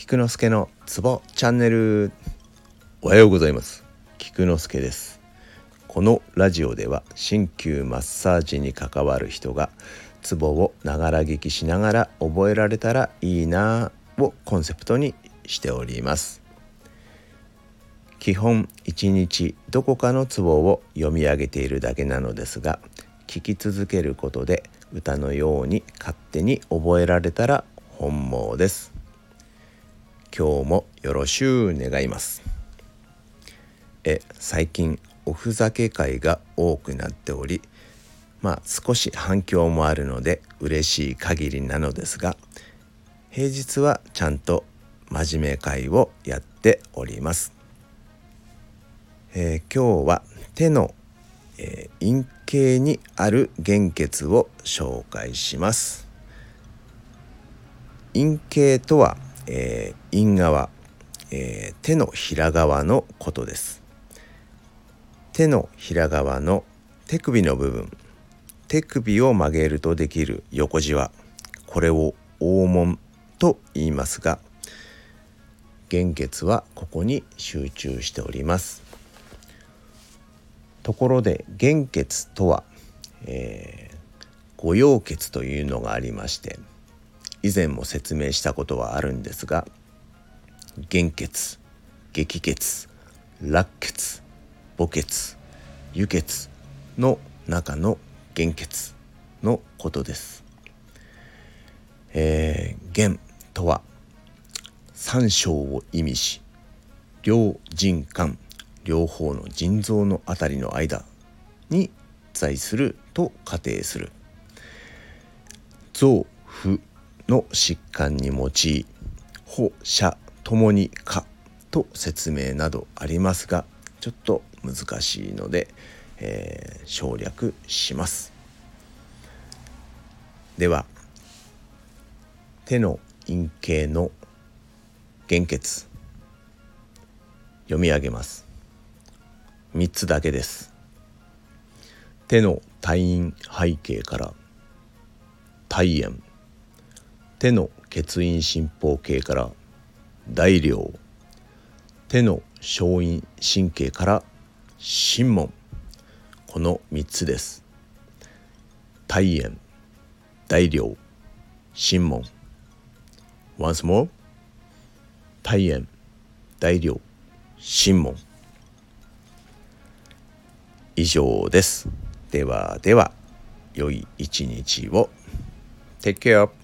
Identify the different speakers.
Speaker 1: 菊之助のツボチャンネル。おはようございます。菊之助です。このラジオでは鍼灸マッサージに関わる人がツボをながら聞きしながら覚えられたらいいなをコンセプトにしております。基本一日どこかのツボを読み上げているだけなのですが聞き続けることで歌のように勝手に覚えられたら本望です。今日もよろしゅう願います。え最近おふざけ会が多くなっておりまあ少し反響もあるので嬉しい限りなのですが平日はちゃんと真面目会をやっております、えー、今日は手の、えー、陰茎にある原血を紹介します。陰茎とは、えー、陰側、えー、手のひら側のことです。手のひら側の手首の部分手首を曲げるとできる横じわこれを黄門と言いますが原血はここに集中しております。ところで原血とは、えー、御用血というのがありまして以前も説明したことはあるんですが原血激血落血母血輸血の中の原血のことです。えー、原とは三章を意味し両腎間両方の腎臓のあたりの間に在すると仮定する臓腑の疾患に用い歩者ともにかと説明などありますがちょっと難しいので、えー、省略します。では手の陰茎の原血読み上げます。3つだけです。手の退院背景から体炎。手の血陰心包系から大量。手の小陰神経から心門この3つです。体炎大量心門 once more 体炎大量心門以上です。ではでは良い一日を。Take care